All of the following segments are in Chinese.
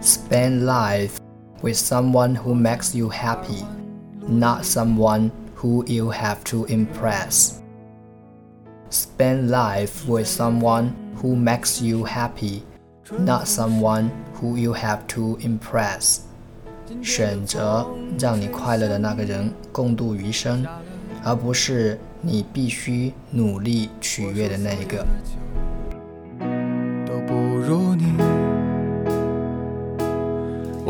Spend life with someone who makes you happy, not someone who you have to impress. Spend life with someone who makes you happy, not someone who you have to impress. 选择让你快乐的那个人共度余生，而不是你必须努力取悦的那一个。都不如你。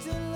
to